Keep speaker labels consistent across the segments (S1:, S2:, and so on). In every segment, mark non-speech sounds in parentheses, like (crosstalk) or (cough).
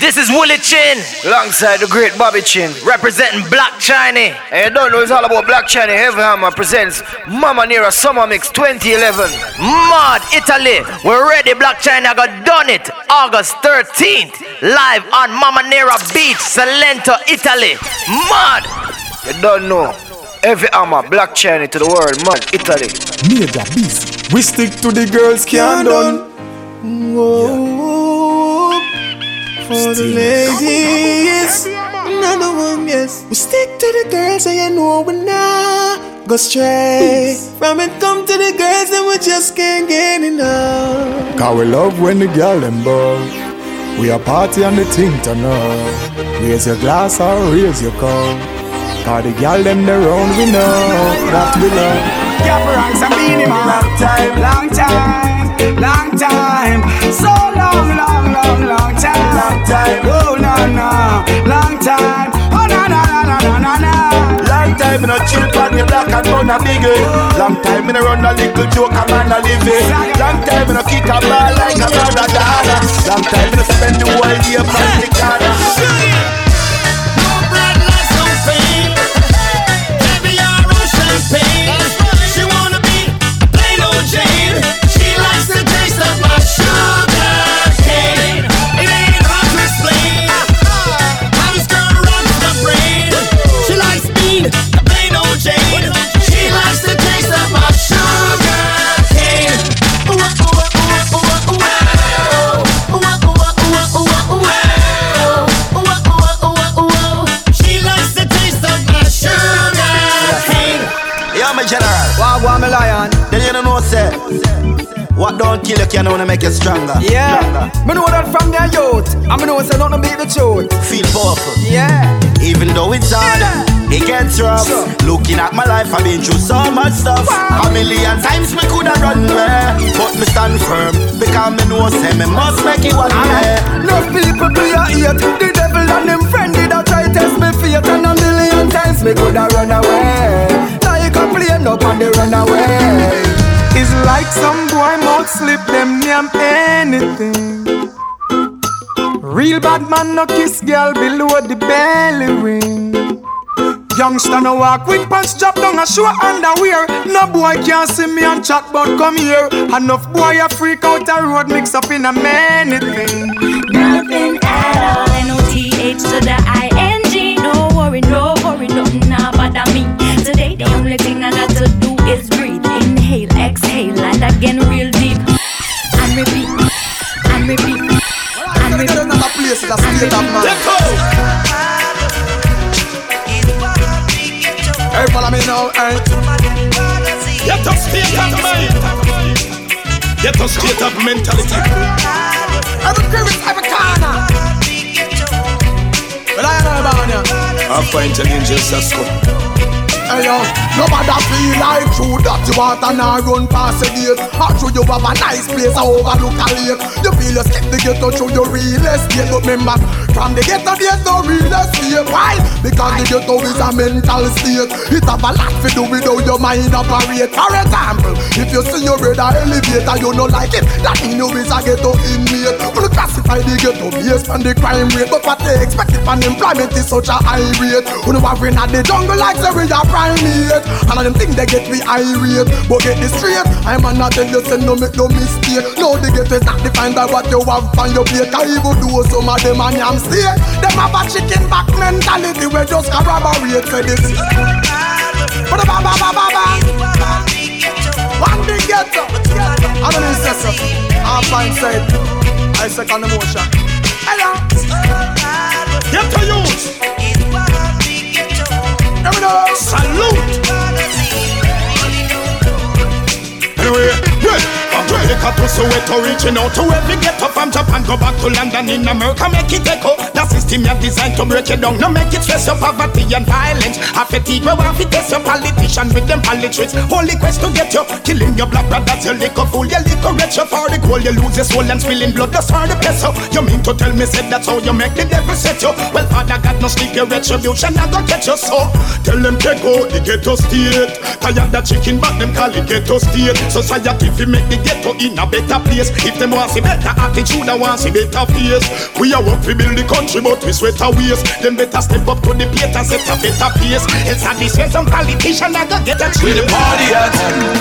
S1: This is Willy Chin.
S2: Alongside the great Bobby Chin.
S1: Representing Black Chiney.
S2: And you don't know it's all about Black Chiney. Heavy Hammer presents Mamanera Summer Mix 2011.
S1: Mad Italy. We're ready. Black China got done it. August 13th. Live on Mamanera Beach, Salento, Italy. Mad.
S2: You don't know. Heavy Hammer, Black Chiney to the world. Mad Italy.
S3: Major beast. We stick to the girls can't done. Whoa. For the ladies. Another one, yes. We stick to the girls and you know we not go stray. From it come to the girls and we just can't get enough. Cause we love when the girl them ball. We a party and the thing turn up. Raise your glass or raise your cup. Cause the girl them the round we know that we love.
S4: Gappy Ranks and Beenie Man. Long time, long time, long time. So long, long, long, long time. Long time. Oh, no, no. Long time. Oh, no, no, no, no, no, no.
S5: Long time in a chill on the black and bun a biggie. Eh. Long time in a run a little joke a man a live it. Long time in a kick a ball like a Maradona. Long time in a spend the whole day on the corner. What don't kill you can only make you stronger.
S4: Yeah.
S5: Stronger.
S4: Me know that from their youth. I me know say nothing beat the truth.
S5: Feel powerful.
S4: Yeah.
S5: Even though it's hard, it gets rough.
S4: Sure.
S5: Looking at my life, I've been through so much stuff. A million times me coulda run away, but me stand firm because me know say me must make it one ah. day.
S4: No people play a hate The devil and them friend did a try test me fate And a million times me coulda run away Like a plane up and they run away
S3: It's like some boy mouth slip them name anything. Real bad man no kiss girl below the belly ring. Youngster no walk with pants drop down a show underwear. No boy can see me and chat but come here. Enough boy a freak out a road mix up in a many thing.
S6: Nothing at all. N-O-T-H to the I-N-G. Exhale, and again real deep. And repeat, and repeat, and repeat.
S4: another place is a state of Hey, follow me now, hey
S7: Get a state of mind. Get a state of mentality.
S4: Every crevice, every corner Well, I know about you
S7: I find an angel Sasko.
S4: Hey yo, nobody feel like you want and I run past the gate. Or true you have a nice place I overlook a lake. You feel you skip the ghetto through your real estate, but remember from the ghetto there's no real estate. Why? Because the ghetto is a mental state. It have a lot to do with how your mind operate. For example, if you see your brother elevator, you don't like it. That mean you is a ghetto inmate. We classify the ghetto based on the crime rate, but what they expect if unemployment is such a high rate. We know we're in the jungle like say we primate. And all them things they get we irate. But get this straight, I'm not tell you say no make no mistake. No, the ghetto is not defined by what you have on your plate. I even do some of them and I'm stay. Them have a chicken back mentality where just corroborate for this. Ba ba ba ba ba ba. One big ghetto. I'm an ancestor. I'm fine said. I second emotion. Hello.
S7: Get a youth.
S4: Let me know.
S7: Salute. Anyway, well, I'm ready to pursue it out to every ghetto from Japan, go back to London in America, make it echo. The system you designed to break it down, no make it stress your poverty and violence. Half a teeth, we want to test your politician with them politics. Holy quest to get you, killing your black brothers, your liquor fool, your liquor rich, your for the goal, you lose your soul and spilling blood, that's for the peso. You mean to tell me, said that's how you make the devil set you? Well, Father God, no sleep, your retribution, I go get you, so tell them take out the ghetto state. Tired the chicken, but them call it ghetto state. Society fi make the ghetto in a better place. If them want see better attitude, I want see better face. We are work to build the country, but we sweat our ways. Them better step up to the plate and set a better pace. Else I this some politician that go get a
S8: We the party at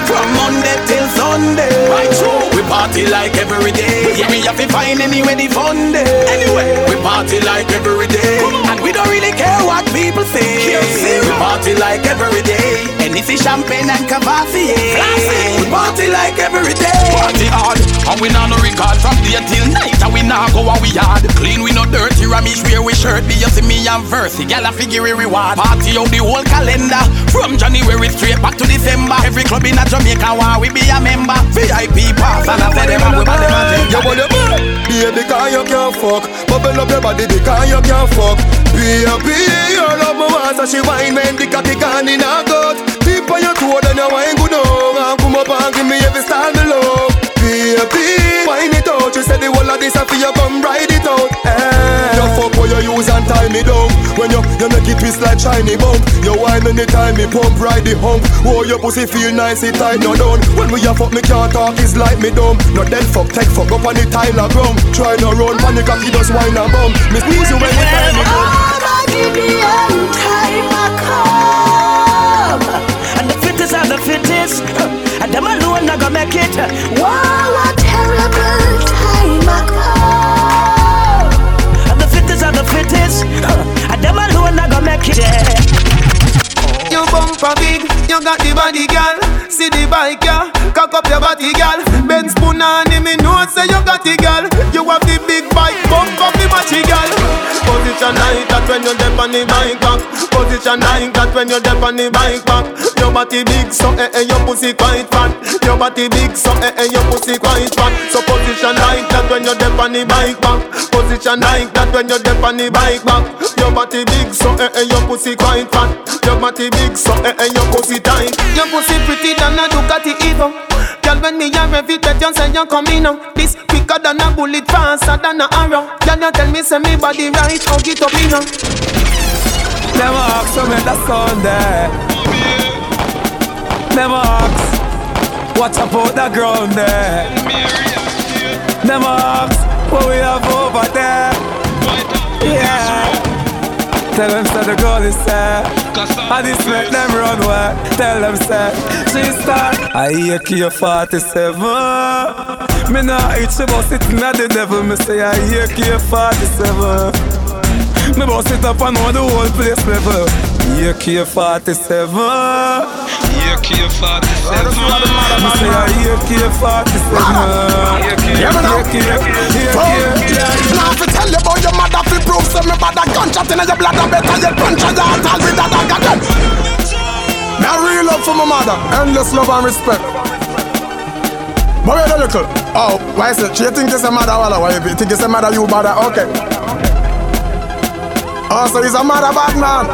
S8: from Monday till Sunday. Right through. We party like every day. Yeah, we have to find anywhere the fun day. Anyway, we party like every day. And we don't really care what people say. We party like every day. Anything champagne and cavassi. We party like every day. Party hard. And we not no regard from day till night. And we not go how we hard. Clean, we no dirty. Ramish wear we shirt. Be you see me and verse. Gyal a figure reward. Party out the whole calendar. From January straight back to December. Every club in a Jamaica want we be a member. VIP pass and I say them and we buy them and
S9: You want your man, baby, cause you can't fuck. Bubble up your body because you can't fuck. Baby, your love my want, so she wine when the cocky can in her gut. Deep on your toe, then you wine good on. Come up and give me every style me love. Baby, wine it out. She said the whole of this and for you come ride it out. Eh. You fuck what you use and tie me down. When you you make it twist like shiny bump. You wine anytime me pump ride the hump. Oh your pussy feel nice, it tight no down. When we a fuck me can't talk, it's like me dumb. No dead fuck, take fuck up on the tile of gum. Try no run, panic cocky just wine and bum. Me squeeze you when you tie me down.
S8: And the fittest are the fittest. (laughs) And them alone not gonna make it. Wow, a terrible time. And the fittest are the fittest. (laughs) And them alone not gonna make it. Yeah.
S10: You bumper big, you got the body, girl. See the bike, yeah. Cock up your body, girl. Ben spoon on him, me know say you got it, girl. You have the big bike, bump up the matchy, girl. Position like that when you dep on the bike back. Position like that when you dep on the bike back. Your body big, so eh eh, your pussy quite fat. Your body big, so eh eh, your pussy quite fat. So position like that when you dep on the bike back. Position like that when you dep on the bike back. Your body big, so eh eh, your pussy quite fat. Your body big, so eh eh, your pussy tight. Your pussy pretty than a Ducati Evo. Girl, when me a rev it, bet you say you coming now. This quicker than a bullet, faster than a arrow. Girl, you tell me say me body right, hug it up, you know.
S11: Them ask make the sound there. Them ask, watch about the ground there. Them ask, what we have over there. Yeah. Tell them say the girl is there. I just make them run where. Tell them say she start. I hear K 47. Me nah eat she bust it me the devil. Me say I hear K 47. Me bust it up and know the whole place level. AK 47. AK 47. Me say I AK 47.
S4: Hear me now. Now fi tell you about your mother fi prove say me bad a gunshot inna your blood a better you punch a yard all with that dagger then. Me a real love for my mother, endless love and respect. But wait a little. Oh, why is it? She think it's a mother walla? Why you think it's a mother you bother? Okay. Oh, so he's a mother bad man.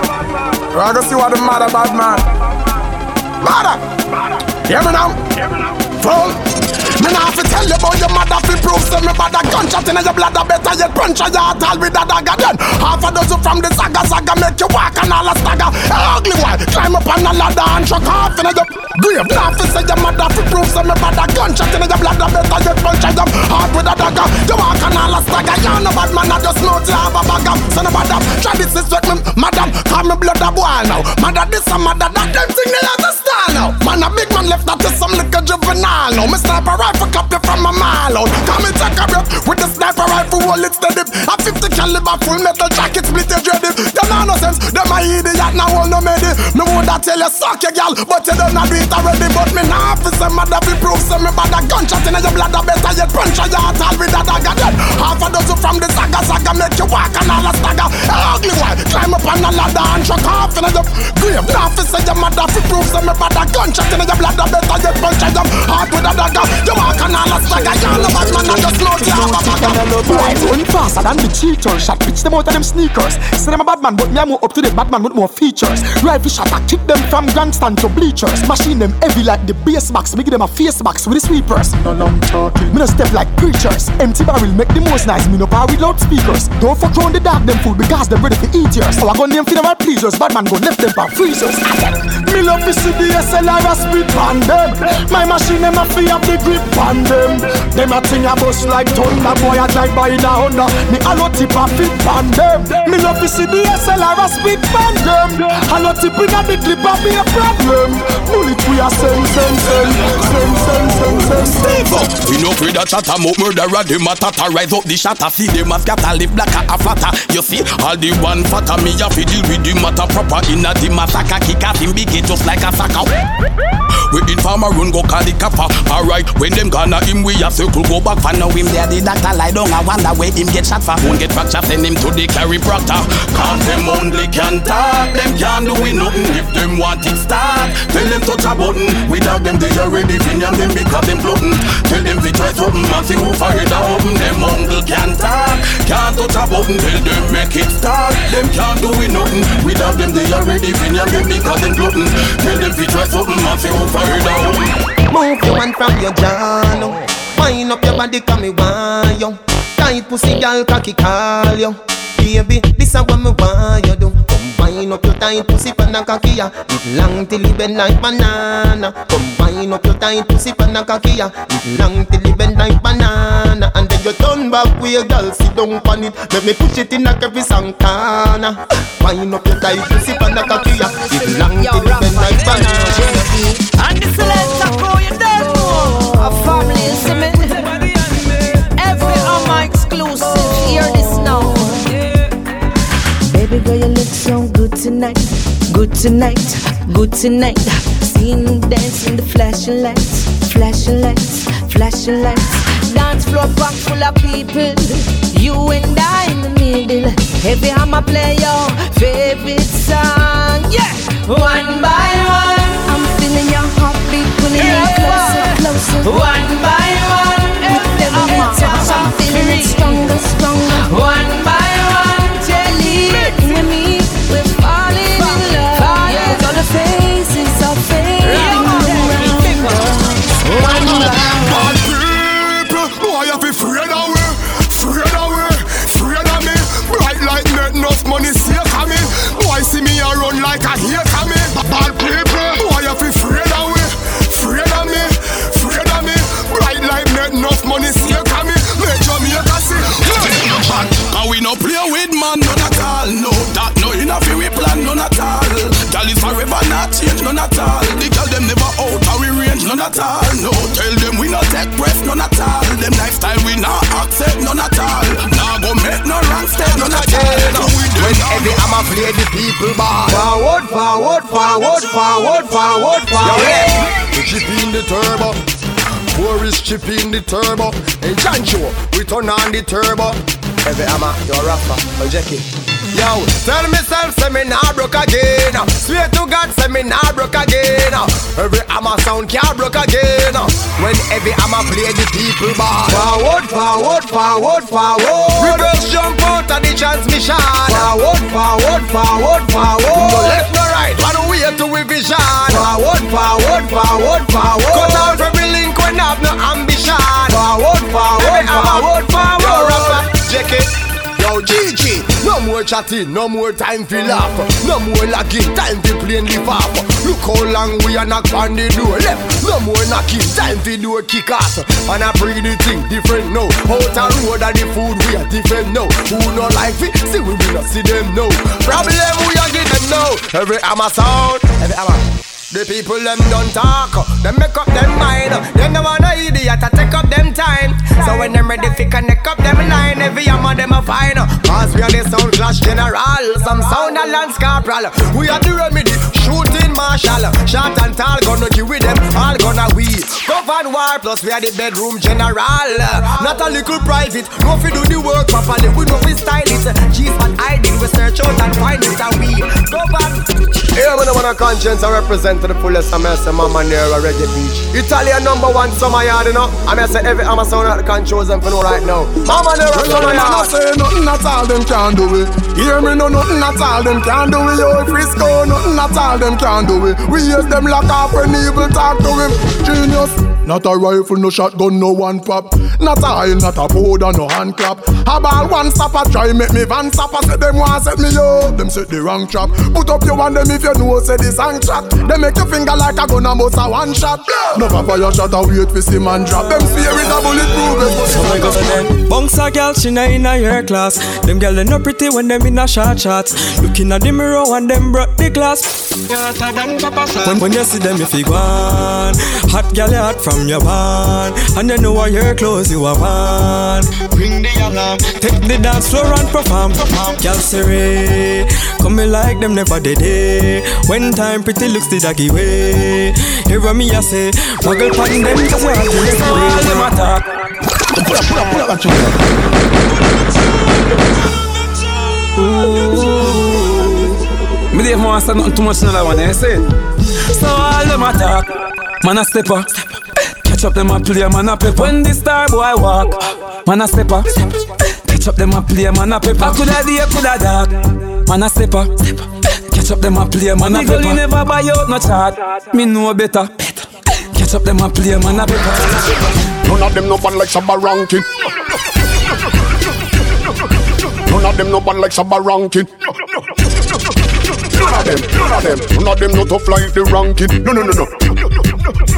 S4: We're gonna see what the mother bad man. Mother. Hear me now. Fool. Me nah fi tell you about your mother fi prove say me bad. A gunshot inna your a better yet punch a yard all with a dagger then. Half a dozen from the saga saga make you walk and all a stagger. Ugly one climb up on a ladder and chuck off inna your grave. Now fi say your mother fi prove say me bad. A gunshot inna your a better yet punch a yard hard with a dagger. You walk and all a stagger. You no bad man I just know you have a bag of son of a try this is with me madam call me blood a boil now. Mother juvenile now me sniper rifle clap you from a mile out. Come and take a breath with the sniper rifle hold it steady. A 50 caliber full metal jacket split your dready them no no sense them a idiot now hold no medi. Me woulda tell you suck your gal but you don't do it already. But me nah fi say mother fi prove say me bad a gunshot inna your a better yet punch a yard all with a dagger. Then half a dozen from the saga saga make you walk and all a stagger. Ugly one climb up on a ladder and chuck off inna your grave. Nah fi say your mother fi prove say me bad a gunshot inna your a better yet punch a hard with a dagger you walk and all a stagger you no bad man I just know you have a bag of
S3: Boy run faster than the cheetah Shot pitch them out of them sneakers. Say them a bad man, but me a more up to the bad man with more features. Rifle shot, I kick them from grandstand to bleachers. Machine them heavy like the bass box, give them a face box with the sweepers. No, I'm talking. Me no step like preachers. Empty barrel make the most nice, me no power with loudspeakers. Don't fuck round the dark them food because them ready for eat yours. So I gun them funeral pleasers, bad man go left them for freezers. Me love to see the SLR a spit on them. My machine them a free up the grip on them. Them a thing a bust like thunder, boy I drive by in a Honda. Me allo tip a fit on them. Me love to see the SLR a spit on them. Allo tip in a the clip a be a problem. Bullet we a send, send, send, send, send, send, send, send.
S8: We no afraid of chatter, more murderer, them a tatter Rise up the shatter, see them a scatter, live black a fatter You see, all the one fatter, me a fi deal with the matter proper Inna the massacre, kick off him big just like a sucker We informer run go call the copper Alright, when them gonna him, we a circle go back for now. Him there The doctor lie down, I wonder where him get shot for. Won't get fracture, send him to the chiropractor Cause them only can talk, them can't do it nothing. If them want it start, tell them touch a button. Without them they already finish them because them floating Tell them fi try something and see who fire it open. Them uncle can't talk, can't touch a button. Tell them make it start, them can't do it nothing. Without them they already finish them because them floating Tell them fi try something and see who fire it open
S10: Move your hand from your jaw. Wind up your body, come me want you. Tight pussy, girl, cocky call you. Baby, this is what me want you do. Come wind up your tight pussy, pan and cocky ya. It long till it bend like banana. Come wind up your tight pussy, pan and cocky ya. It long till it bend like banana. And then you turn back with your girl, sit down on it. Let me push it in a every Santana. Wind up your tight pussy, pan and cocky ya. It long till it bend like banana.
S5: And the selector crew, you don't know. A family cement.
S12: Good tonight, good tonight. Seeing you dance in the flashing lights, flashing lights, flashing lights.
S5: Dance floor pack full of people. You and I in the middle. Every hammer play your favorite song. Yeah. One by one.
S12: I'm feeling your heartbeat pulling me closer, closer.
S5: One by one.
S12: With every touch, I'm feeling stronger, stronger.
S5: One by one.
S3: Afraid of we, afraid of we, afraid of me. Bright like net, enough money of me. Boy, see me a run like a of me. Bad people, boy, you fi afraid of we, afraid of me, afraid of me. Bright like net, enough money of me. Make Jamaica see.
S8: Bad, Cause we no play with man, none at all No, that no enough we plan, none at all Girl is forever not change, none at all The girl them never none at all. No, tell them we no take breath, none at all. Them lifestyle we not accept, none at all. Nah go make no wrong step, none at all. No, we do
S10: When every hammer play the people bar Forward, forward, forward, forward, forward, forward.
S13: We chip in the turbo. Boris chip in the turbo. Hey, Jancho, we turn on the turbo.
S10: Every hammer, you're a rapper, oh Jackie
S13: Yo, tell myself, say me nah broke again. Swear to God, say me nah broke again. Every hammer sound can't broke again. When every hammer play the people bar.
S10: Forward, forward, forward, forward
S13: Reverse jump out of the transmission.
S10: Forward, forward, forward, forward.
S13: No left, no right, one way to we vision.
S10: Forward, forward, forward, forward
S13: Cut out every link when have no ambition.
S10: Forward, forward, forward,
S13: Yo,
S10: forward
S13: rapper, Jackie. Yo, Gigi, no more chatting, no more time for laugh, no more lagging, time for playing live off. Look how long we are knock on the door left, no more knocking, time to do a kick off. And I bring the thing different now. Out a road and the food we are different now. Who no like it, see we will not see them now. Problem we are them now. Every hammer sound, every hammer. The people them don't talk, them make up them mind. Them no want no idiot to take up them time. So when them ready fi connect up them line, every hammer them a fine. Cause we are the sound clash general, some sound and lance corporal. We are the remedy, marshal. Short and tall, gonna deal with them, all gonna we. Govern war plus we are the bedroom general. Not a little private, no fi do the work properly. We know fi style it. G's and hiding, we search out and find it and we govern. Here I'm on a Konshens and represent to the fullest. I'm say Mamanera Reggae Beach. Italian number one summer yard, you know. I'm say every Amazon at the controls and for know right now. Mamanera summer
S4: I
S13: yard.
S4: say nothing at all them can't do it. Hear me no nothing at all them can't do it. Yo Frisco nothing at all them can't do it. We use them like off when evil talk to him. Genius. Not a rifle, no shotgun, no one pop. Not a oil, not a powder, no hand clap. A ball one stop a try make me van stop. I say them want set me up, them set the wrong trap. Put up your one them if you know say the song track. They make your finger like a gun and bust a one shot. Never fire shot a wait for see man drop. Them spear is a bulletproof.
S14: Oh my god, them bunks a girl, she not in a your class. Them girl they no pretty when them in a shot shots. Looking at the mirror and them broke the glass. When, when you see them, you feel one. Hot girl, you hot from your band, and you know what your clothes you are one. Bring the alarm, take the dance floor and perform. Girl, Siri, come me like them never did. When time pretty looks the doggy way. Hear what me I say, muggle pan them just you have to So all them attack.
S4: Pull up, pull up, pull up, pull up.
S14: Me Dave man say nothing too much in that one, eh? It. So all them attack, man a stepper. Catch up them a play, man a pepper. When the star boy walk, man a stepper. Catch up them a play, man a pepper. Coulda day, coulda dark, man a stepper. Catch up them a play, man a pepper. Me never buy out no chart, me know better. Catch up them a play, man a pepper.
S15: None of them no bad like Shabba Rankin. None of them no bad like Shabba Rankin. None of them, none of them, none of them no tough like the ranking. No, no, no, no.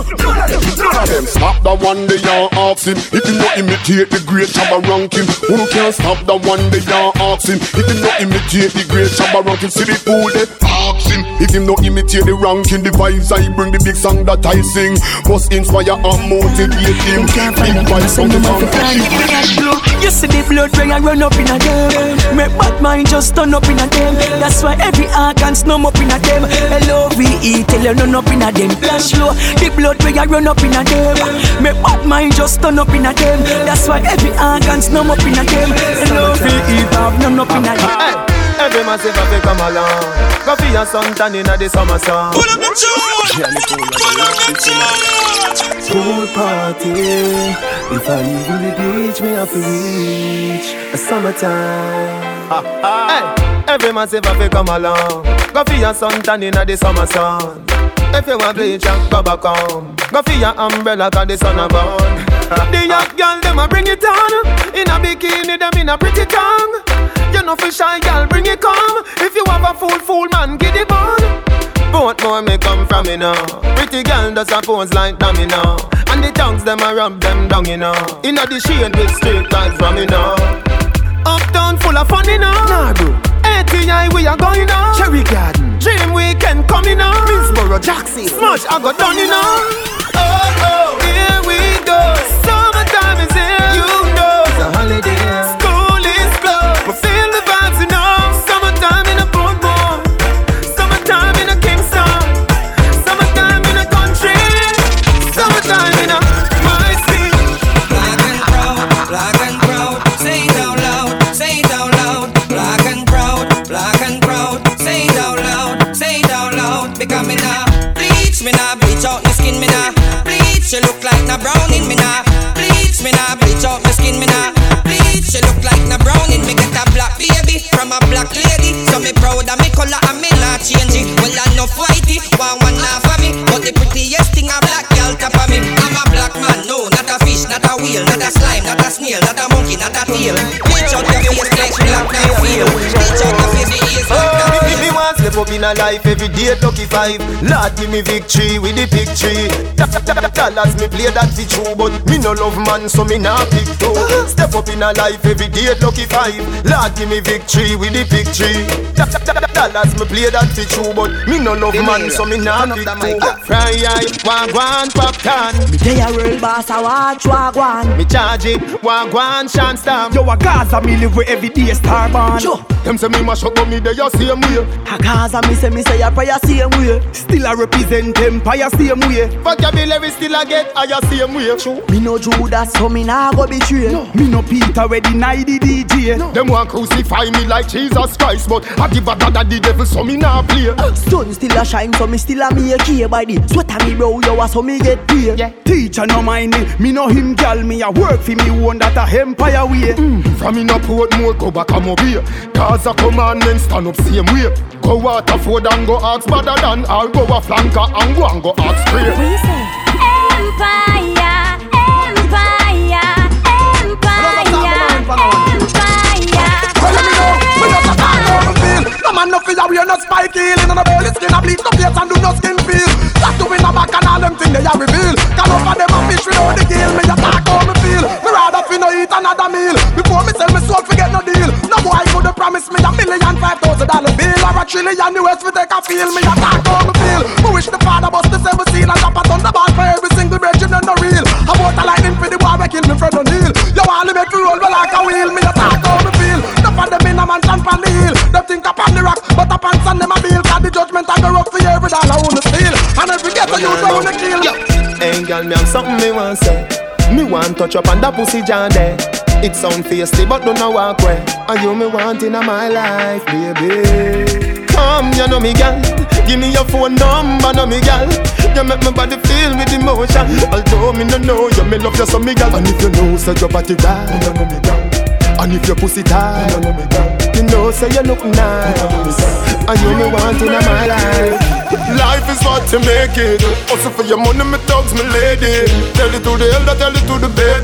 S15: None of them stop the one they are asking. If you not imitate the great Shabba ranking, who can stop the one they are asking? If you not imitate the great Shabba ranking, see the fool they asking. If you not imitate the ranking, the vibes I bring, the big song that I sing, must inspire and motivate him. Big vibes from the foundation.
S16: You see the blood ring and run up in a them Make bad mind just turn up in a them That's why every organ snum up in a them L-O-V-E tell you none up in a them Flash low, the blood ring and run up in a them Make bad mind just turn up in a them That's why every organ snum up in a them L-O-V-E have none up in a them
S10: Every massive have to come along. Go for your sun tan in the summer sun. Pull up the tune Pool party. If I leave the beach, me have to reach a summertime. Hey, every massive have to come along. Go for your sun tan in the summer sun. If you want bleach and go back home Go for your umbrella cause the sun a burn (laughs) The young girl them a bring it on In a bikini them in a pretty tongue You know for shy girl bring it come. If you have a fool fool man get it on Both more me come from you know. Pretty girl does a pose like dummy now And the tongues them a rub them down you know. Inna the shade with straight lights from you know. Uptown full of fun you know. Nah bro. ATI we are going on Cherry Garden. Dream weekend coming on Middlesboro Jackson. Smash I got done you know. Oh oh here we go. Summertime is here. You know. It's a holiday
S17: wheel, not a slime, not a snail, not a monkey, not a tail. Bleach out your face like black and feel. Bleach out your face,
S10: up in a life every day, lucky five. Lord, give me victory with the big tree. Dollars me play that be true, but me no love man, so me not pick two. Step up in a life every day, lucky five. Lord, give me victory with the big tree. Dollars me play that be true, but me no love man, so me not pick two. Fry eye, wagwan Popcaan.
S16: Me day a real boss, I watch wagwan
S10: Me charge it, wagwan Shawn Storm.
S16: Yo, a Gaza me live with every day star born
S10: Them say me mash up, but me there you same way.
S16: A Gaza me say me say a prayer same way.
S15: Still I represent empire same way. Vocabulary still I get higher same way. True.
S16: Me no Judas, so me nah go betray.
S15: No. Me no Peter, we deny the DJ. No. Them want crucify me like Jesus Christ, but I give a God the devil, so me nah play.
S16: Sun still a shine, so me still a make here by the sweat of me bro, yo, so me get paid.
S15: Yeah. Teacher no mind me, me no him gal, me a work for me one that a empire way. Mm. From in a Portmore go back a mobile. Cause a commandment stand up same way. Go Waterford and go ask better than I'll go a flanker and go and go ask prayer.
S6: Empire, empire, empire,
S4: No man no fear we are not spike healing And a belly skin a bleach no face and do no skin feel. Tattoo in the back and all them thing they a reveal. Can over them a fish without the gill Me attack how me feel. Me rather fi no eat another meal. Before me sell me soul forget no deal. No boy could promise me a million five thousand dollar bill Or a trillion US fi take a feel. Me attack how me feel. Me wish the father bust the seven seal And drop a thunderbolt for every single virgin and no real. I bought a lightning for the war we kill me Fred O'Neil You me make me roll well like a wheel. Me attack how me feel. No for them in a mansion pan the hill Them think upon the rock But up and sand them a bill. Cause the judgment I go rough for every dollar on the steal. And every ghetto you don't wanna kill.
S10: Hey girl, me have something me want say. Me want touch up on that pussy jam there It sound feisty but don't know walk way And you me want in my life, baby. Come, you know me girl. Give me your phone number, know me girl. You make my body feel with emotion. Although me no know you, me love you so me girl. And if you know, say your body right, you know me girl. And if your pussy tight, you know me girl. You know say you look nice. And you me want in my life.
S15: Life is what you make it. Also for your money, me thugs, me lady. Tell it to the elder, tell it to the baby.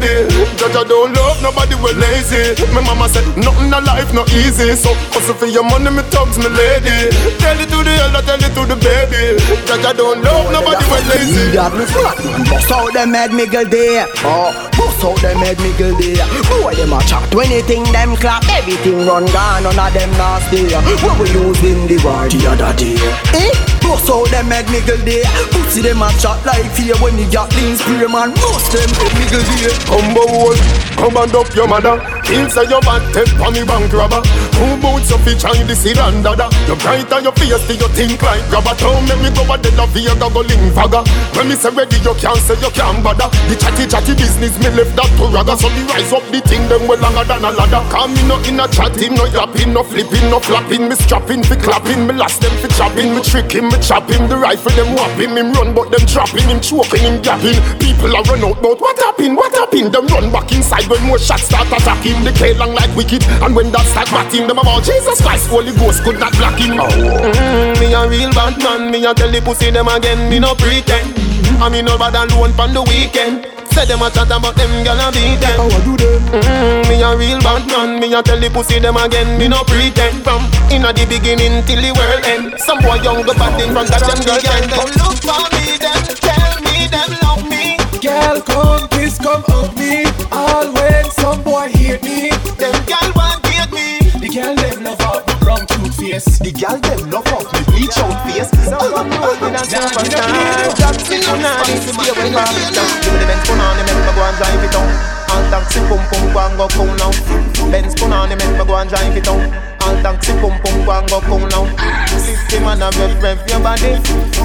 S15: Judge, I don't love nobody, we lazy. My mama said, nothing in life not easy. So also for your money, me thugs, me lady. Tell it to the elder, tell it to the baby. Judge, I don't love nobody, we lazy.
S16: That me flat, bust out them head, girl there. Oh, bust out them head, me girl there. Boy, them a chat, Do anything them clap, everything run gone, none of them nasty. What we use in the war the other day? Eh? Bust out them head, me girl there. Pussy them a chat like fear when you got lean spray, man. Bust them head, girl there.
S15: Combo come and up your mother. Inside your back, take for me bank robber. Who boots up each eye, this is dada. You bright on your face, till you think like grabber. Don't make me go a dead of here, go link fagger. When me say ready, you can't say you can't bother. The chatty chatty business, me left that to ragga. So me rise up the thing, them well longer than a ladder. Come me no in a chatting, no yapping, no flipping, no flapping. Me strapping, fi clapping, me last them fi chopping, me tricking, me chopping. The rifle them whopping, him run, but them dropping, him choking, him gapping. People are run out, but what happened? What happened? Them run back inside when more shots start attacking. They play long like wicked, and when that start batting, them about Jesus Christ, Holy Ghost could not block him. Oh.
S10: Mm, me a real bad man, me a tell the pussy them again, me no pretend. I me no bad alone pon the weekend. Say them a chat about them gyal a beat them.
S15: How I do them?
S10: Mm, me a real bad man, me a tell the pussy them again, me no pretend. From inna the beginning till the world end. Some boy young go bad in front of them girlfriend. Come look for me, them tell me them love me.
S18: Girl, come, please come up me. All when some boy hate me.
S10: Them gyal want
S18: brown cute face.
S10: The gyal them love off me bleach out face. Some boy in a superstar. Jackson Unani, stay when you have it down. Give me the Benz Punani, make me go and drive it down. All taxi pum pum go and go cool now. Benz Punani, make me go and drive it down. All taxi pum pum go and go cool now. Fifty man a rev rev your body.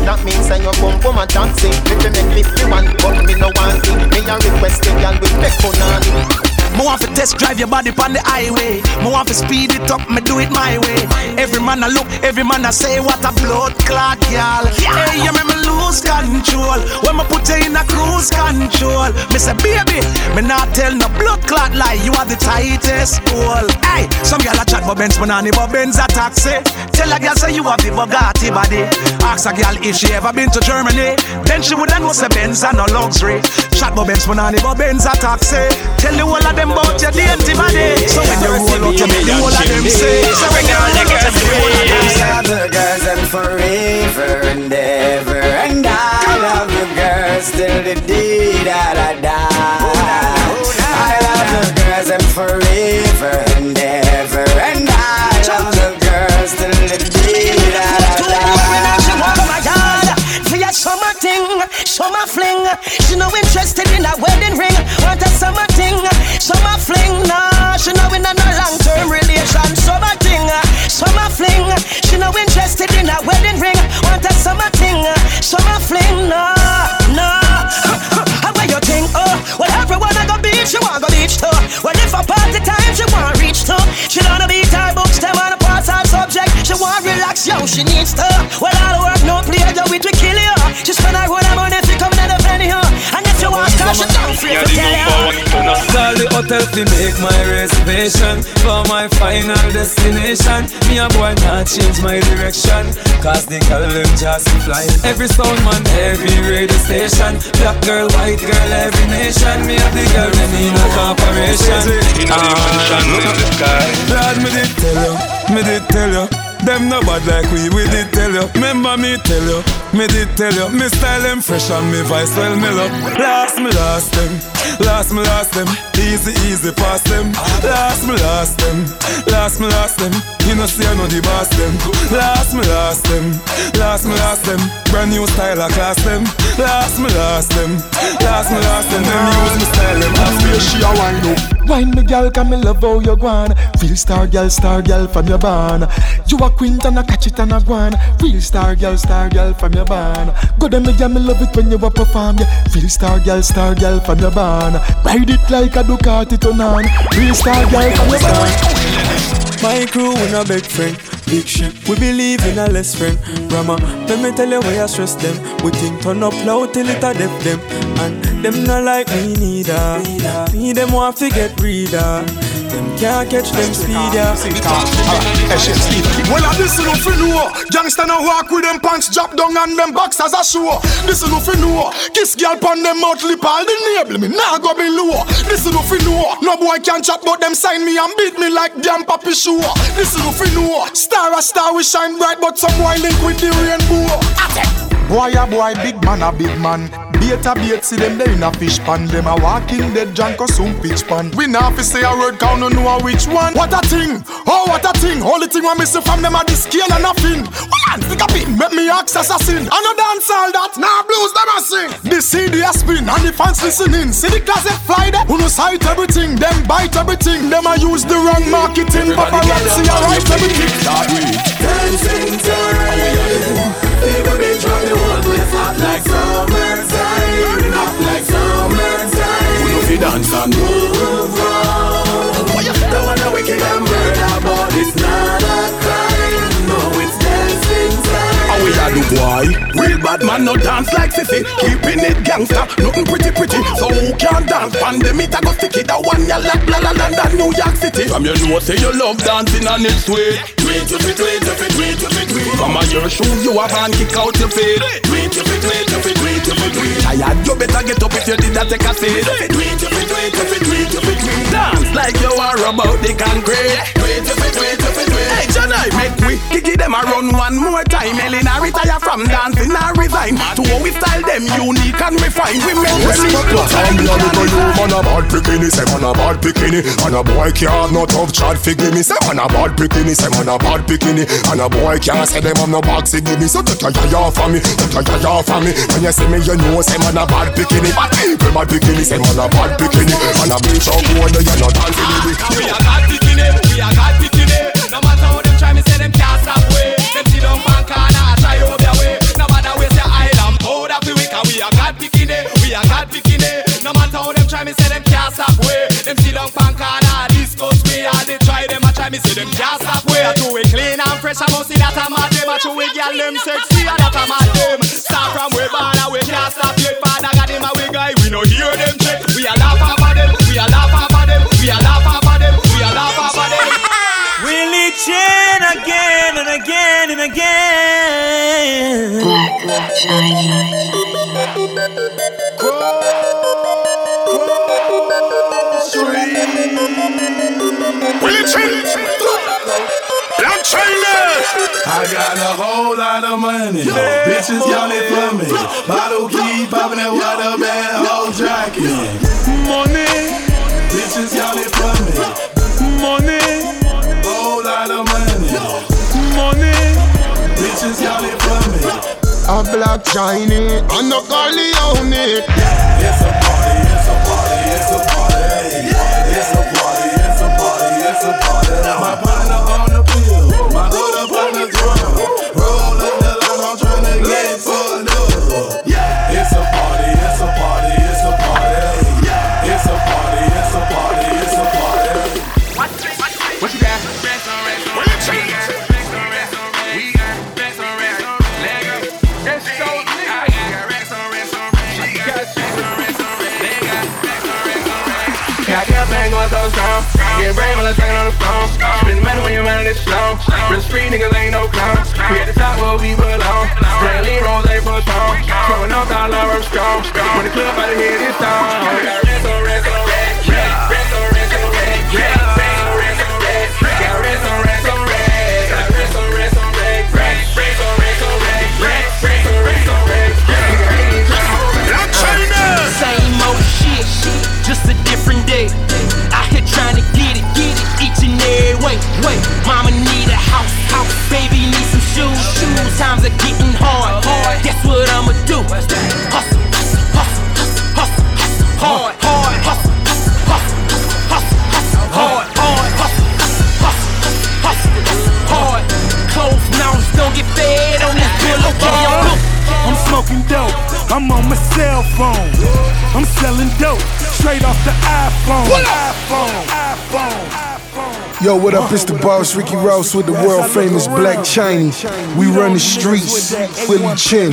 S10: That means say you pum pum a taxi. If you make fifty one, but me no want it. Me a request girl with Benz Punani.
S16: Me want to test drive your body on the highway. Me want to speed it up, me do it my way. Every man I look, every man I say, what a blood clot, girl. Hey, you make me lose control. When me put you in a cruise control, me say, baby, me not tell no blood clot lie. You are the tightest hole. Hey, some girl a chat but Benz banana, but Benz a taxi. Tell a girl say you have the Bugatti body. Ask a girl if she ever been to Germany, then she woulda know say Benz a no luxury. Chat but Benz banana, but Benz a taxi. Tell the whole them your dainty body. So when you roll out, you make whole of them say. So when you roll out, you make of them say.
S19: love the girls and forever and ever and I love the girls till the day that I die. I love the girls and forever and ever She no interested in a wedding ring. Want a summer
S16: thing, summer fling. Nah, she no in a no long term relation. Summer thing, summer fling. She no interested in a wedding ring. Want a summer thing, summer fling. Nah, nah. How about your thing, Oh, well everyone I go beach, she wanna go beach too. Well if a party time,
S12: she wanna reach too. She don't wanna be tied books, them on a part-time subject. She wanna relax, yo, she needs to. Well all the work no play, yo, it will kill you. She don't free to tell you.
S11: Call the hotel to make my reservation For my final destination. Me a boy not change my direction Cause the girl them just fly. Every sound man, every radio station. Black girl, white girl, every nation. Me have the girl, them in a corporation Ah, Lord, me did tell you, me did tell you them no bad like we, we did tell you. Remember me tell you, me did tell you. Me style them fresh and me voice well me mellow. Last me last them, last me last them. Easy easy pass them. Last me last them, last me last them. You know see I know the boss them. Last me last them, last me last them. Brand new style I class them. Last me last them, last me last them. Them use me style them.
S4: After she a wine up. Wine me gal, come me love how you gwan. Real star gal, star gal from your barn. You a quint and I catch it and I gwan. Real star girl, star girl from your barn. Go me gal, me love it when you a perform. Yeah. Real star girl, star girl from your barn. Ride it like a Ducati turn on. Real star girl from your barn.
S14: My crew, we no big friend. Big ship, we believe in a less friend. Rama, let me tell you why I stress them. We think turn up loud till it a deaf them. And them not like me neither. Me them want to get breeder. Them can't catch them speed, yeah.
S4: Well, I listen if you know. Gangsta no walk with them pants drop down and them boxers a show. Listen if you know. Kiss girl pon them mouth lip all the nable me. Nah go below. Listen if you know. No boy can chat but them sign me and beat me like damn papi show. Listen if you know. Star a star we shine bright but some boy link with the rainbow. Boy a boy, big man a big man. Bait a bait, see them there in a fish pan. Them a walking dead junk or some pitch pan. We now fi say a word count, no know which one. What a thing, oh what a thing. Only thing me see from them a the scale and nothing. One, stick a pin, make me ask assassin. I no dance all that, now blues them a sing. The CD a spin and the fans listening. See the classic fly there, who no sight everything. Them bite everything, them a use the wrong marketing. Paparazzi a write everything.
S20: Dancing time. People be drunk, the whole place hot like summertime. Hot like summertime.
S15: We know fi dance and
S20: move
S15: bad man no dance like sissy Keeping it gangster, nothing pretty pretty So who can dance? Pandemic a go sticky That one ya like la la London, New York City From you know say you love dancing and it's sweet
S20: Tweet, tweet, tweet, tweet, tweet, tweet, tweet.
S15: From a your shoes you have and kick out your feet
S20: Tweet, tweet, tweet, tweet, tweet, tweet, tweet.
S15: Tired you better get up if you did not take a seat
S20: Tweet, tweet, tweet, tweet, tweet, tweet, tweet, tweet.
S15: Dance like you are about the concrete
S20: Tweet, tweet, tweet, tweet, tweet.
S15: Hey Janai, make we kick them around one more time. Elena retire from dancing and resign. To how we style them unique and refined. We make
S4: Yes,
S15: them
S4: but what time you look you man a bad bikini Say man a bad bikini. And a boy can't not tough chat fi give me. Say man a bad bikini Say man a bad bikini. And a boy can't say them have no box to give me. So take your yaya for me Take your yaya for me. When you see me you know say man a bad bikini. Bad people bad bikini Say man a bad bikini. And a bitch out go under you not dancing with me.
S21: We a god bikini, we a god bikini. No matter how them try, me say them can't stop way. Them corner, try over way. No say island, hold up the week, we god bikini, we god bikini. No matter how them try, me say them can't stop try them, I try me say them can't stop way. I do it clean and fresh, I must see that I'm at them. I do it girl them sexy, and that I'm at them. Start from way and we can't stop yet. Father got we guy, we no hear them check. We a laugh
S8: I got a whole lot of money. Bitches yelling for me. Bottle keep popping that water bad whole jacket.
S14: Money,
S8: Bitches yelling for me.
S14: money,
S10: A black Chiney and a Corleone.
S8: It's a party, it's a party, it's a party. It's a party, it's a party, it's a party. Get
S21: brain while I train on the phone. Spend money when you're running this slow. Real street niggas ain't no clowns. We at the top where we belong. Straight rose, they push on. Throwing up dollar, I'm strong. When the club out of here, this
S22: cell phone. I'm selling dope straight off the iPhone. iPhone. iPhone.
S9: Yo, what up? It's the boss, Ricky Ross with the world famous Black Chiney. We run the streets, Willy Chin,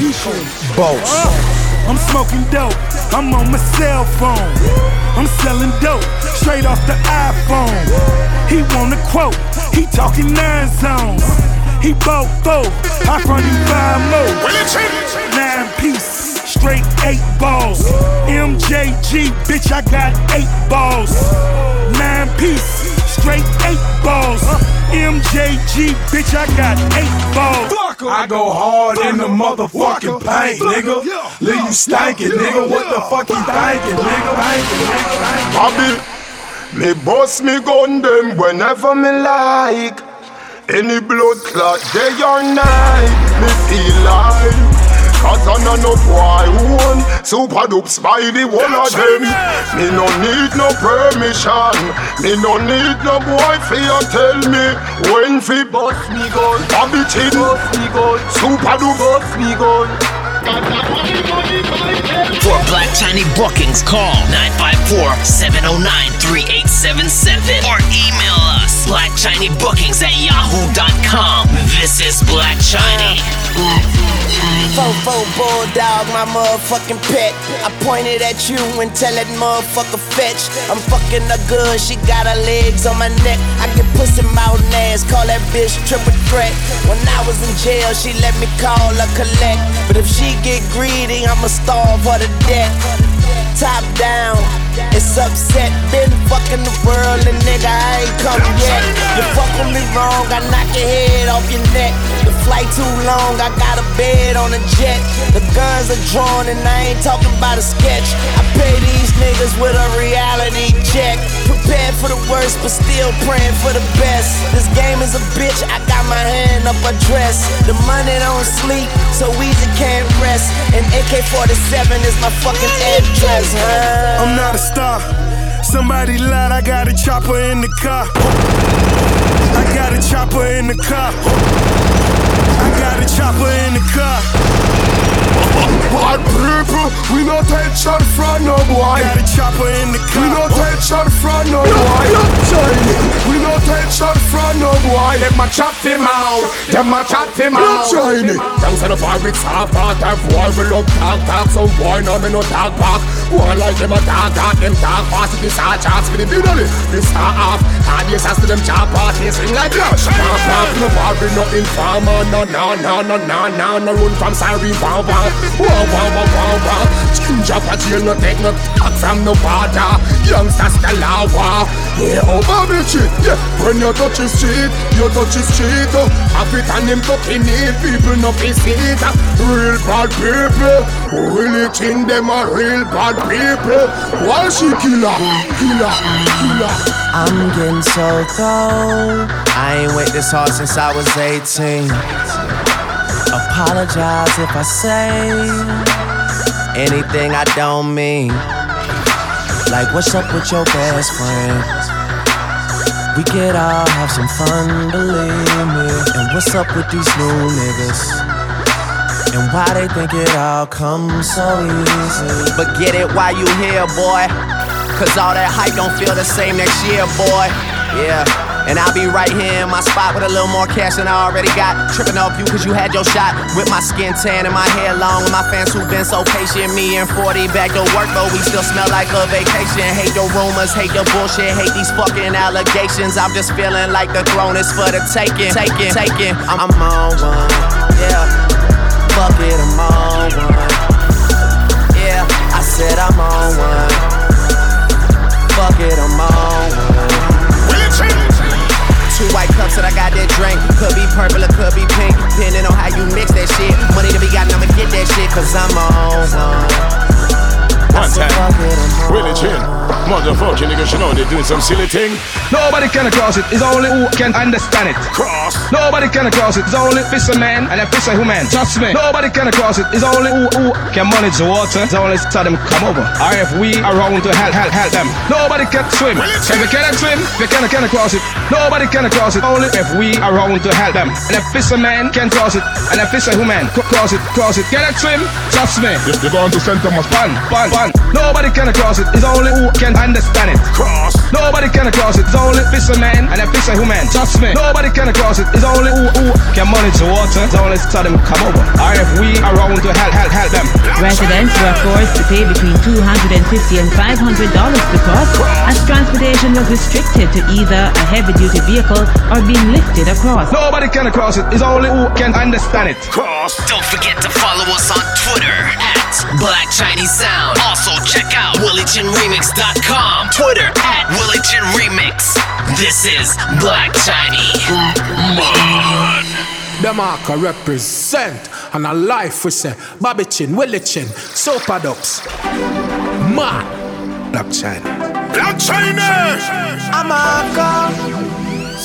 S9: boss.
S22: Uh, I'm smoking dope. I'm on my cell phone. I'm selling dope straight off the iPhone. He want a quote. He talking nine zones. He bought four. I front him five more. Nine piece. Straight eight balls. MJG, bitch, I got eight balls. Nine piece. Straight eight balls. MJG, bitch, I got eight balls.
S15: I go hard in the motherfucking paint, nigga. Leave you stankin', nigga. What the fuck you thinking, nigga?
S13: Bobby, me boss me gun them whenever me like. Any blood clot day or night, me feel like. Cause I know no boy who own Supa Dups by the one of them. Me no need no permission. Me no need no boy for you tell me When fi bust me gun. Bobby chin. Bust me gun. Super dupe Bust me gun.
S23: For Black Chiney bookings, call 954-709-3877 or email us blackchineybookings at yahoo.com. This is Black Chiney.
S24: Fofo bulldog, my motherfucking pet. I pointed at you and tell that motherfucker fetch. I'm fucking her good, she got her legs on my neck. I get pussy mouth ass, call that bitch triple threat. When I was in jail, she let me call her collect. But if she get greedy, I'ma starve her to death. Top down, it's upset. Been fucking the world, and nigga, I ain't come yet. You fuck with me wrong, I knock your head off your neck. The flight too long, I got a bed on a jet. The guns are drawn, and I ain't talking about a sketch. I pay these niggas with a reality check. Prepared for the worst, but still praying for the best. This game is a bitch, I got my hand up a dress. The money don't sleep, so easy can't rest. And AK 47 is my fucking address, huh?
S22: I'm not a star. Somebody lied, I got a chopper in the car. I got a chopper in the car. I got a chopper in the car.
S13: Bad people, we no take shot from no boy.
S22: Got a chopper in the car.
S13: We no take shot from no boy. We no take shot from no boy.
S15: Them a chop him out. Them a chop him out. Thanks to the fabric soft part of war. We love talk talk. So boy, no me no talk back. Boy like them a talk talk. Them talk fast. This hard chance for the middle. This start off. Hard yes as to them chop part. They swing like that. Talk talk. No war. We no informer. No no no no no no no. Run from sorry. Wow jail. No take no talk from no. Youngsters the lava. Yeah, shit. Yeah, when you touch his you touch his have it him fucking need people no it. Real bad people. Really think them are real bad people. Why she killer, killer, killer?
S24: I'm getting so cold. I ain't wait this hard since I was 18. Apologize if I say anything I don't mean. Like, what's up with your best friend? We could all have some fun, believe me. And what's up with these new niggas? And why they think it all comes so easy?
S23: But get it while you here, boy. Cause all that hype don't feel the same next year, boy. Yeah.
S24: And I'll be right here in my spot with a little more cash than I already got. Tripping off you cause you had your shot. With my skin tan and my hair long. With my fans who've been so patient. Me and 40 back to work, but we still smell like a vacation. Hate your rumors, hate your bullshit, hate these fucking allegations. I'm just feeling like the throne is for the taking. Taking, taking. I'm, I'm on one. Yeah. Fuck it, I'm on one. Yeah, I said I'm on one. Fuck it, I'm on. Two white cups that I got that drink. Could be purple or could be pink. Depending on how you mix that shit. Money to be got, I'ma get that shit. Cause I'm on
S8: Motherfucking niggas, you know they doing some silly thing.
S25: Nobody can cross it, it's only who can understand it.
S8: Cross.
S25: Nobody can cross it, it's only fisherman and a fisherwoman. Trust me. Nobody can cross it, it's only who, who can manage the water. It's only tell them come over. Or if we are around to help, help, help them. Nobody can swim. If you cannot swim, you cannot, cannot cross it. Nobody can cross it, only if we are around to help them. And a fisherman can cross it, and a fisherwoman c- cross it, cross it. Cannot swim, trust me.
S8: Yes, they're going to St. Thomas.
S25: Fun, fun, fun. Nobody can cross it, it's only who can understand it.
S8: Cross.
S25: Nobody can cross it, it's only fisherman and a fisherwoman. Trust me. Nobody can cross it, it's only who, who can manage the water. It's only tell them come over. Or if we around to help, help, help them.
S21: Residents were forced to pay between 250 and $500 to cross, as transportation was restricted to either a heavy-duty vehicle or being lifted across.
S25: Nobody can cross it, it's only who can understand it.
S8: Cross.
S23: Don't forget to follow us on Twitter at Black Chiney Sound. Also check out WillyChinRemix.com. Twitter at WillyChinRemix. This is Black Chiney. Man.
S22: Them Arca represent and a life we say Bobby Chin, Willy Chin, Supa Dups. Man, Black China.
S8: Black China!
S22: I'm Arca,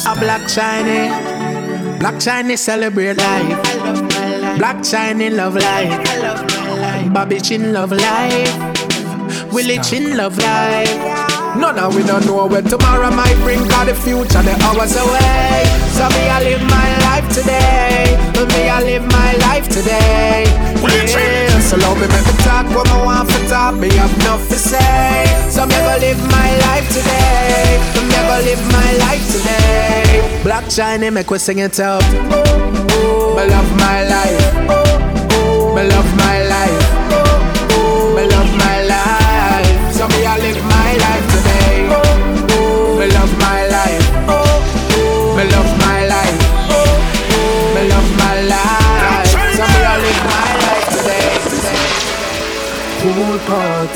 S22: a Black China. Black China celebrate life. Black China love life. Bobby Chin love life. Willy Chin love life. None of we don't know where tomorrow might bring Cause the future the hours away. So me I live my life today. Me I live my life today. Yeah. So love me make me talk what I want for talk. Me have nothing to say. So me go live my life today. Me go live my life today. Black China make we sing it up. Oh, oh. Me love my life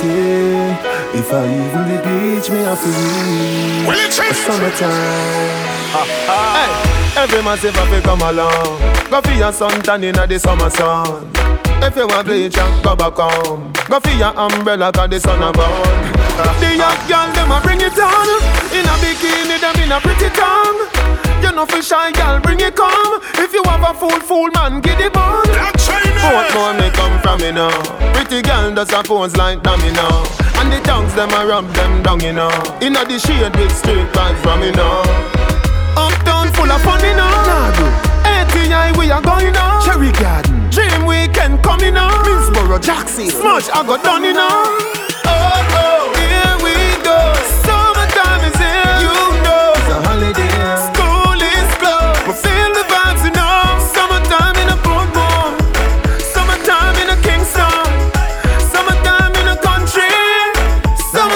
S10: party. If I even the beach, me have to reach. It's summertime. Hey, every man say fi come along. Go for your sun tan inna the summer sun. If you want bleach, go back home. Go for your umbrella 'cause the sun a burn. The young girl them a bring it on. In a bikini, them in a pretty tongue. You know for shy girl, bring it come. If you have a fool, fool man, get it on. What more may come from me now? Pretty girl does a pose like dummy now. And the tongues them a rub them down, you know. Inna the shade with straight vibes from me now. Uptown full of fun, you know. ATI we are going now. Cherry Garden. Dream weekend coming now. Minsboro, Jackson. Smudge I got done, you know.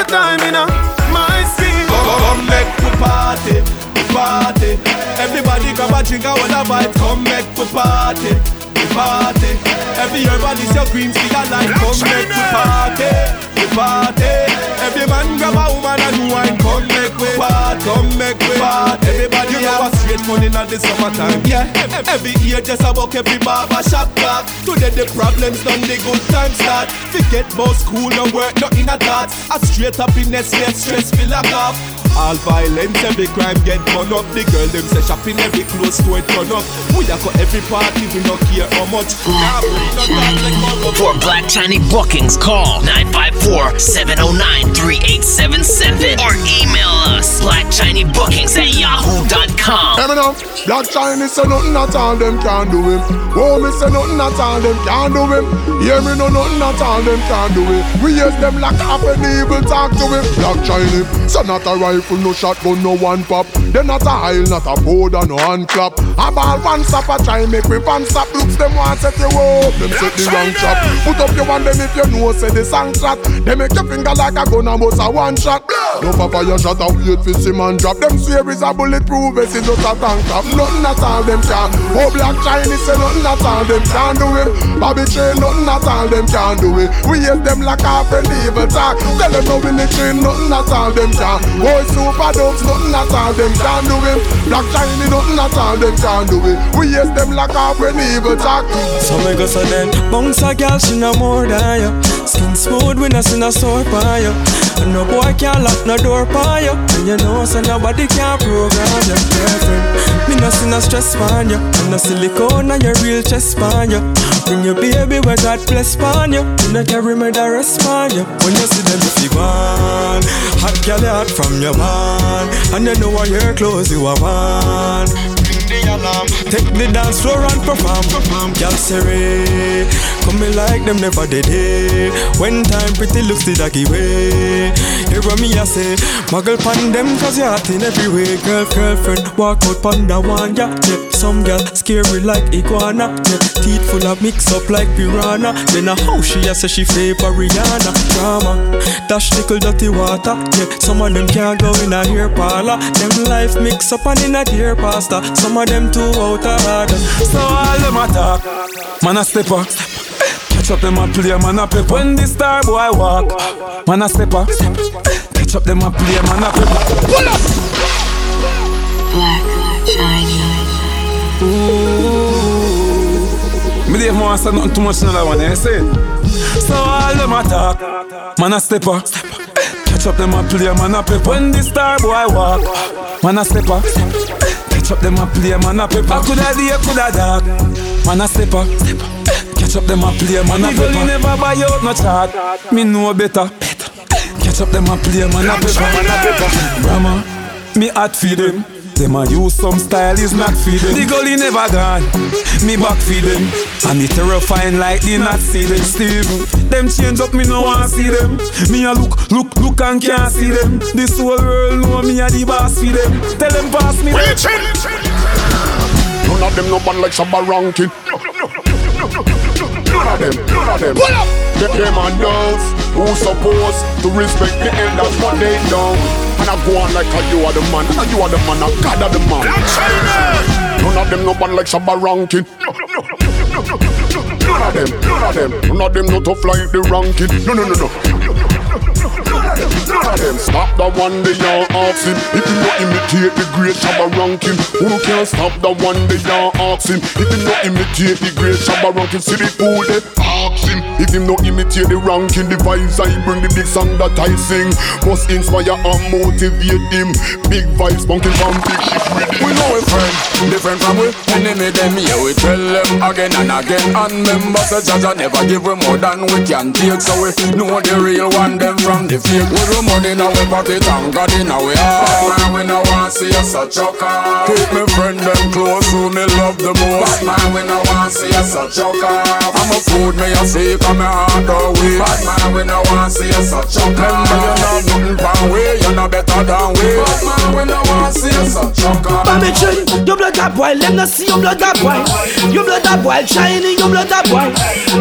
S10: Summertime in a my city.
S26: Come make we party, party. Everybody grab a drink and hold a vibe. Come make we party, party. Every everybody your greens we a light. Come make we party, a money in the summertime. Yeah, every year just about every barber shop back. Today the problems done, the good times start. Forget about school, no work, nothing at that. A straight happiness, yes, stress feel like off. All violence, every crime get burn up. The girl them say shopping every close store turn up. We a go every party, we no care how much. Nah, we no talk like all
S23: For Black Chiney bookings, call 954-709-3877 or email us blackchiney at yahoo.com.
S4: Hear me now. Black Chiney say nothing at all them can't do him. Oh, me say nothing at all them can't do him. Hear me no nothing at all them can't do it. We use them like half an evil talk to him. Black Chiney, so not a rifle rifle, no shotgun, no one pop. They not a aisle, not a powder, no hand clap. A ball one stop, a try make me pan stop. Looks them want set you up, them set the wrong trap. Put up your one them if you know say the song track. They make your finger like a gun and bust a one shot. No papa your shot a wait for sim and drop. Them series a bulletproof is just a tank top. Nothing at all them can. Oh black Chiney say nothing at all them can do it. Bobby train nothing at all them can do it. We hate them like a friend evil talk. Tell them no military nothing at all them can. Boy Supa Dups nothing at all them can't do it. Black Chiney nothing at all them can't do it. We hate them like a friend evil talk.
S14: So me go so then Bounce a girl, she no more than you Skin smooth when I see no sore by you And no boy can lock no door by you And you know so nobody can program your girlfriend Me no see no stress on you And no silicone on your real chest on you Bring your baby where God bless on you You no carry rest on you When you see them if you want Hot girl hot from your man And you know what your clothes you are alarm. Take the dance floor and perform. perform. Y'all say, come me like them never did it. When time pretty looks the doggy way. Hear what me I say, muggle pan them cause you're hot in every way. Girl, girlfriend, walk out pan the one, yeah, yeah. Some girl scary like iguana, yeah. Teeth full of mix up like piranha. Then a how she a say she favor Rihanna. Drama, dash nickel dirty water, yeah. Some of them can't go in a hair parlor. Them life mix up and in a dear pasta. Some of them too out of order. So all them attack, man a stepper. Catch up them a play, man a pepper. When the star boy walk, man a stepper. Catch up them a play, man a pepper. Pull up. Ooh. Me Dave more nothing too much in that one, you see? So all them attack, man a stepper. Catch up them a play, man a pepper. When the star boy walk, man a stepper. Catch up them a play, man a pepper. Coulda day, coulda dark, man a stepper. Catch up them a play, man a pepper. never buy out no chart, me know better. Catch up them a play, man a pepper. Brahma, me hot feed them. Them a use some style is not feeding. The gully never gone. Me back feed them. And me terrifying like the not see them. Steve, them change up, me no want see them. Me a look, look, look and can't see them. This whole world know me a the boss for them. Tell them pass me.
S4: None of them no bad like Shabba Rankin. None of them, none of them. Pull up. Them, those who supposed to respect the elders, but they don't. And I go on like a you are the man, and you are the man, and God are the man. None of them no bad like Shabba Rankin. None of them, none of them, none of them no tough like the ranking. No, no, no, no. None of them stop the one they are asking. If you not imitate the great Shabba ranking, who can stop the one they are asking? If you not imitate the great Shabba ranking, see the fool they him. If him not imitate the ranking, the vibes I bring, the big song that I sing. Must inspire and motivate him. Big vibes bunking from big ship rhythm.
S27: We know we friend, different from we enemy them here we tell them again and again. And remember say Jaja never give we more than we can take. So we know the real one them from the fake. With the money in our pocket and God in our heart. Man we no want see us a choker Keep me friend them close who me love the most. Man we no want see us a choker I'm a food me a see come me heart away Bad man we no want see us a choker Remember you know nothing pan way you know better than we Bad man we no want see us a choker
S12: Bobby Chin, your blood up boil, them not see your blood up boil. Your blood up boil, shiny, your blood up boil.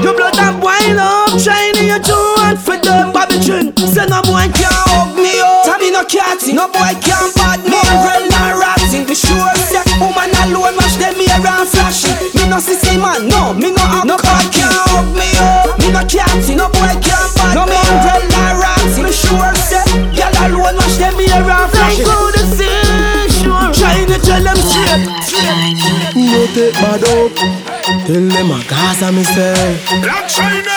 S12: Your blood up boil up, shiny, you too hot for them. Bobby Chin, say no boy can't hug me up. Tommy no catty, no boy can't bad me. Mongrel not ratting, the sure woman alone watch them here and flashy. Me no see see man, no, me no have no boy can't hug me up. Me no catty, no boy can't bad me. No mongrel not ratting, the sure say girl alone watch them here and flashy. Go to see, sure. Shiny, tell them straight.
S18: No take bad up. Tell them a Gaza me say.
S22: Black China.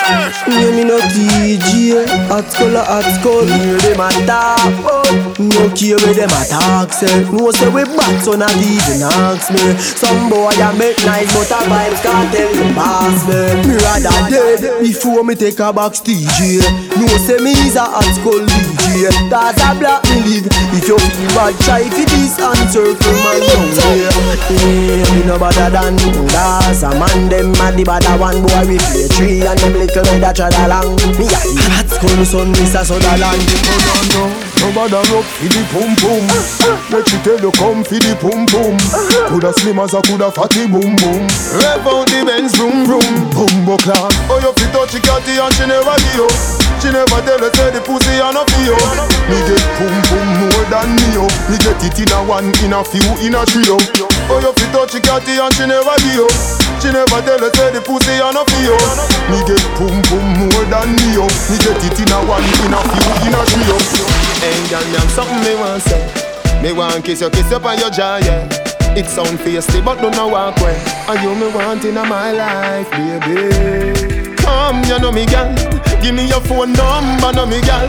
S18: Yeah, me no TJ. Hot a hot skull. Hear them a talk, no care where them a talk. Say, no say we bad, so not even ask me. Some boy a make nice, but a vibes can't tell them pass me. Me rather dead before me take a box TJ. No say me is a hot skull DJ. Day. Cause a black me live. If you feel bad, try for this uncircle man down there. Yeah, me no better than Cause a man them mad the better one boy we play tree and them little red a trad along. Me a the hot school son, this a Sutherland.
S10: No, no, no, no bother up for the pum pum. Let she tell you come for the pum pum. Coulda slim as a coulda fatty boom boom. Rev out the Benz vroom vroom. Bumbo class. Oh you fit touch the catty and she never give you. She never tell you say the pussy a no for you. Me get pum pum more than me yo. Me get it in a one, in a few, in a trio. Oh you fit touch the catty and she never give you. She never tell you say the pussy a no you. Me get pum pum more than me yo. Me get it in a one, in a few, in a trio.
S18: Hey, girl, me have something me want say. Me want kiss you, kiss you on your jaw, yeah. It sound feisty, but don't know walk away. And you me want in my life, baby. Come, you know me, girl. Give me your phone number, know me, girl.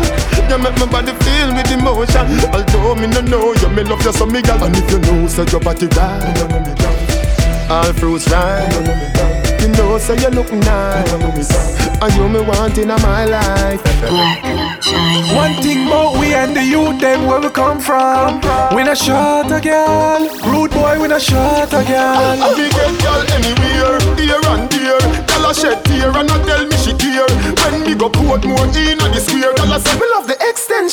S18: You make my body feel with emotion. Although me no know you, me love you so, me girl. And if you know, say your body right. All fruits right. You know, so you look nice. And you me want in my life.
S11: One thing about we and the youth, them where we come from. We not shot a girl. Rude boy, we not shot a girl.
S10: We get girl anywhere, here and there. Girl a shed tear and a tell me she care. When me go put more in a the square, girl a say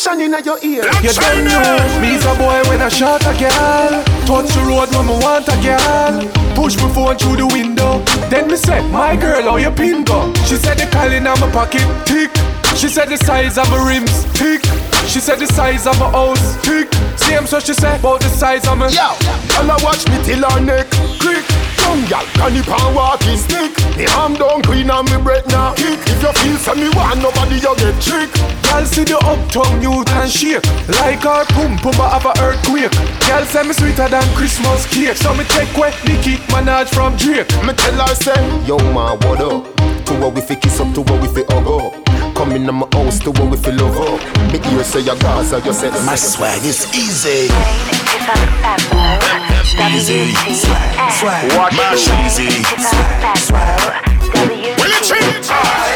S10: me love in your ear.
S11: You don't know, me's a boy when I shot a girl. Touch the road when me want a girl. Push my phone through the window. Then me say, my girl, how you pin go? She said the calling on my pocket, tick. She said the size of my rims, tick. She said the size of my house, tick. Same so she said about the size of my
S10: Yo, girl a watch me till her neck, click. Young gal, can you pan walking stick? Me arm down clean and me breath now kick. If you feel for me want nobody you get trick.
S11: Girl see the uptown youth and shake Like our pum pum have a earthquake Girl say me sweeter than Christmas cake So me take away Nicki Minaj from Drake
S10: Me tell her say,
S18: Yo man, what up? To what we fi kiss up, to what we fi hug up. Come in my house, to what we fi love up. Me ear say your Gaza, you say
S23: My swag is easy.
S5: Easy.
S23: Swag. Swag.
S5: Watch it.
S23: easy.
S5: Will it change?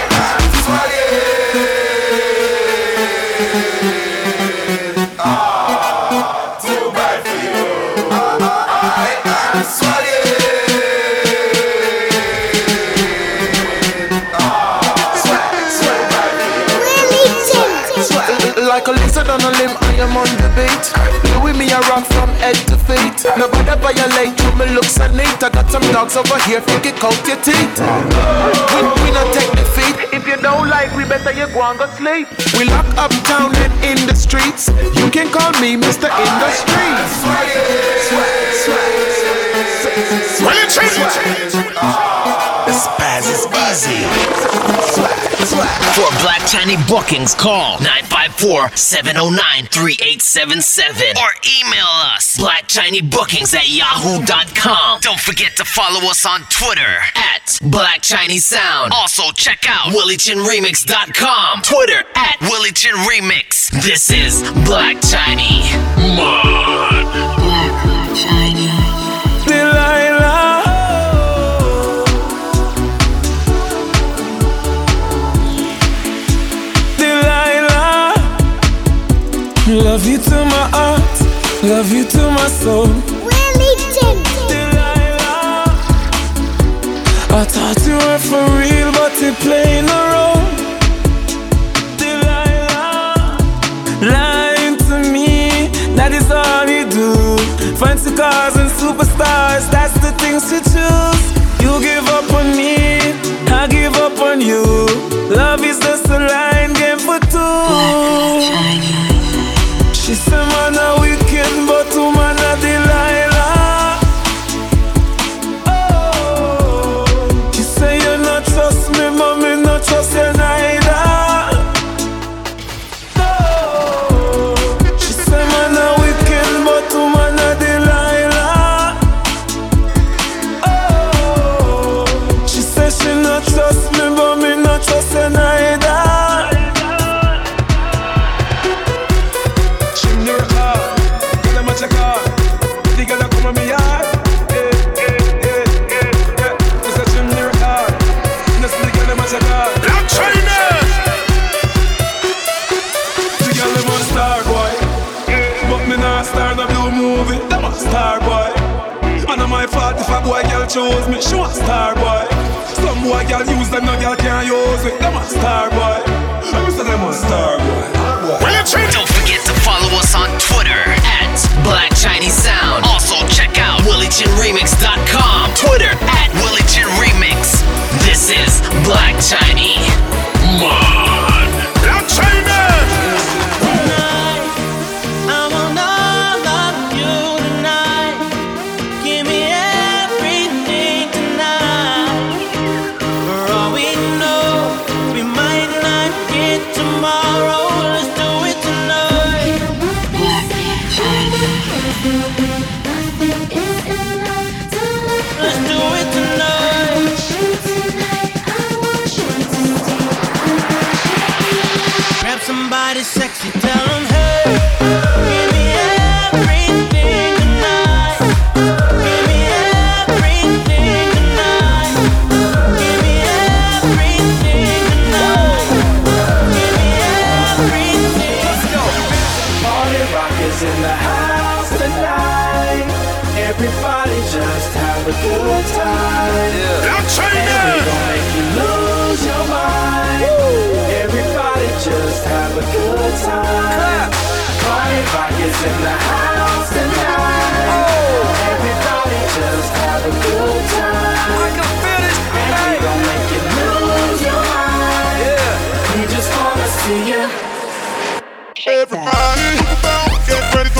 S28: Am on. You with me, I rock from head to feet. Nobody violate you, me looks so neat. I got some dogs over here, think it out your teeth. We, we not take defeat. If you don't like, we better you go and go sleep. We lock uptown and in the streets. You can call me Mr. Industry.
S5: Will it change?
S23: The spaz is easy. For Black Chiney bookings, call 954-709-3877 or email us blackchineybookings at yahoo.com. Don't forget to follow us on Twitter at Black Chiney Sound. Also check out WillyChinRemix.com. Twitter at WillyChin Remix. This is Black. Mod.
S11: Love you to my heart Love you to my soul. Delilah I thought you were for real But you're playing a role. Delilah Lying to me That is all you do. Fancy cars and superstars That's the things you choose. You give up on me I give up on you. Love is just a line game for two She said man Black China. The girl star boy, but me star movie. A star boy. And my fault if a boy girl
S12: chose me, she was star boy. Some boy girl use them, no girl can use it. Them a star boy. I'm say them a star boy.
S23: Well, don't forget to follow us on Twitter at Black Chiney Sound. Also check out WillyChinRemix.com Black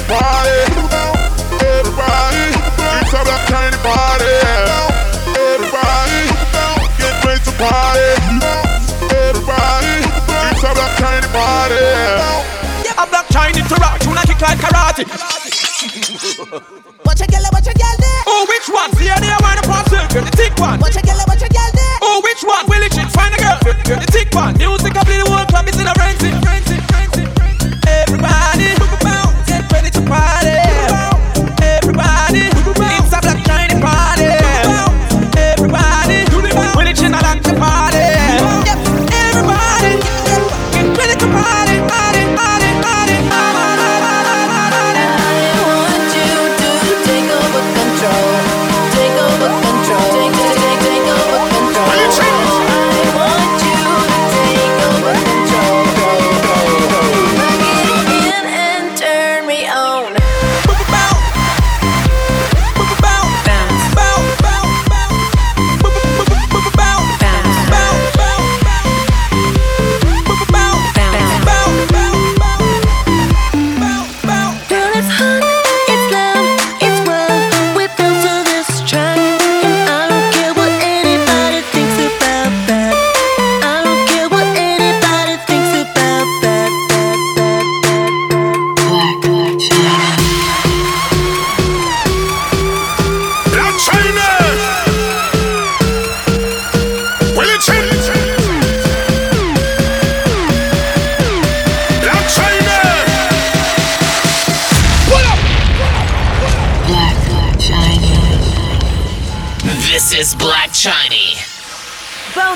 S29: party. Everybody,
S8: it's a black Chiney party. Everybody, get ready to party. A black Chiney party.
S12: A black Chiney to rock, tuna kick like karate.
S5: Watch a girl, watch a girl there.
S12: Oh, which one? See her there, wanna pass it, girl, the thick one.
S5: Watch a girl, watch a girl there.
S12: Oh, which one? Will it find a girl, girl, girl, the thick one. Music, I play the whole club, it's in a frenzy, frenzy, frenzy. Everybody, get ready to party.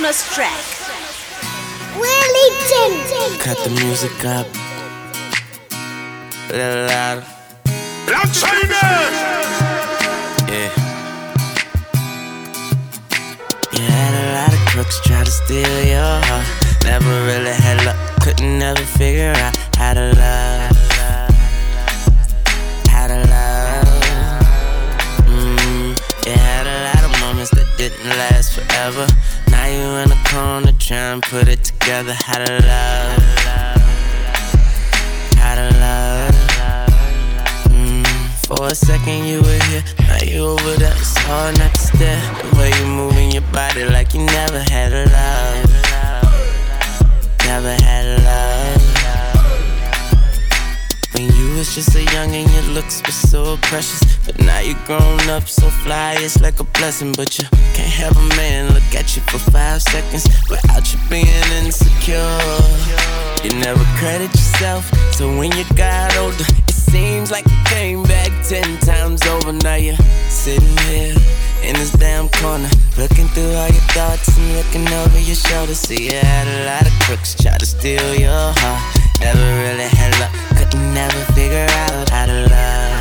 S6: Bonus track.
S5: Wellington.
S24: Cut the music up. A little louder.
S8: Black China!
S24: Yeah. You had a lot of crooks try to steal your heart. Never really had luck, couldn't never figure out how to love. How to love. Mm, you had a lot of moments that didn't last forever. Now you in a corner trying to put it together. How to love. How to love. Mm, for a second you were here, now you over there. It's hard not to stare. The way you moving your body like you never had a love. Never had a love. When you was just a young and your looks were so precious. But now you're grown up so fly, it's like a blessing. But you can't have a man look at you for five seconds without you being insecure. You never credit yourself, so when you got older, it seems like you came back ten times over. Now you're sitting here in this damn corner, looking through all your thoughts and looking over your shoulder. See, you had a lot of crooks try to steal your heart. Never really had luck, never figure out how to love.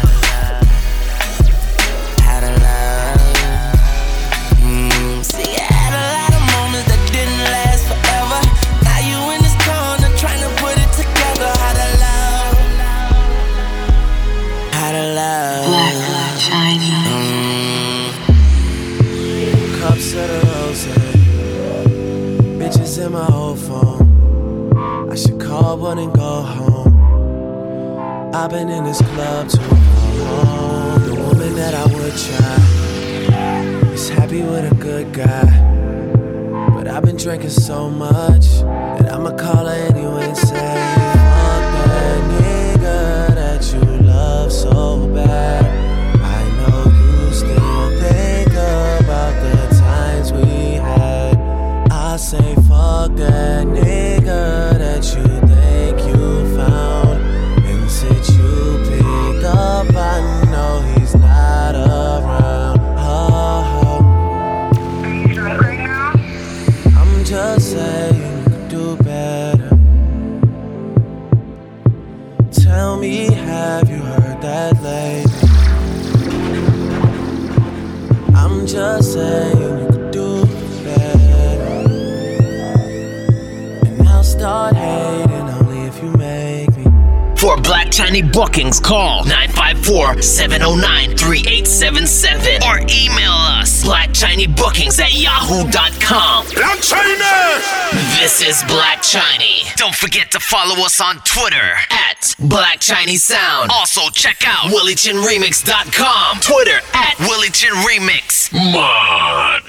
S14: This is
S23: Black Chiney. Don't forget to follow us on Twitter at Black Chiney Sound. Also check out WillyChinRemix.com. Twitter at WillieChinRemix. Mod.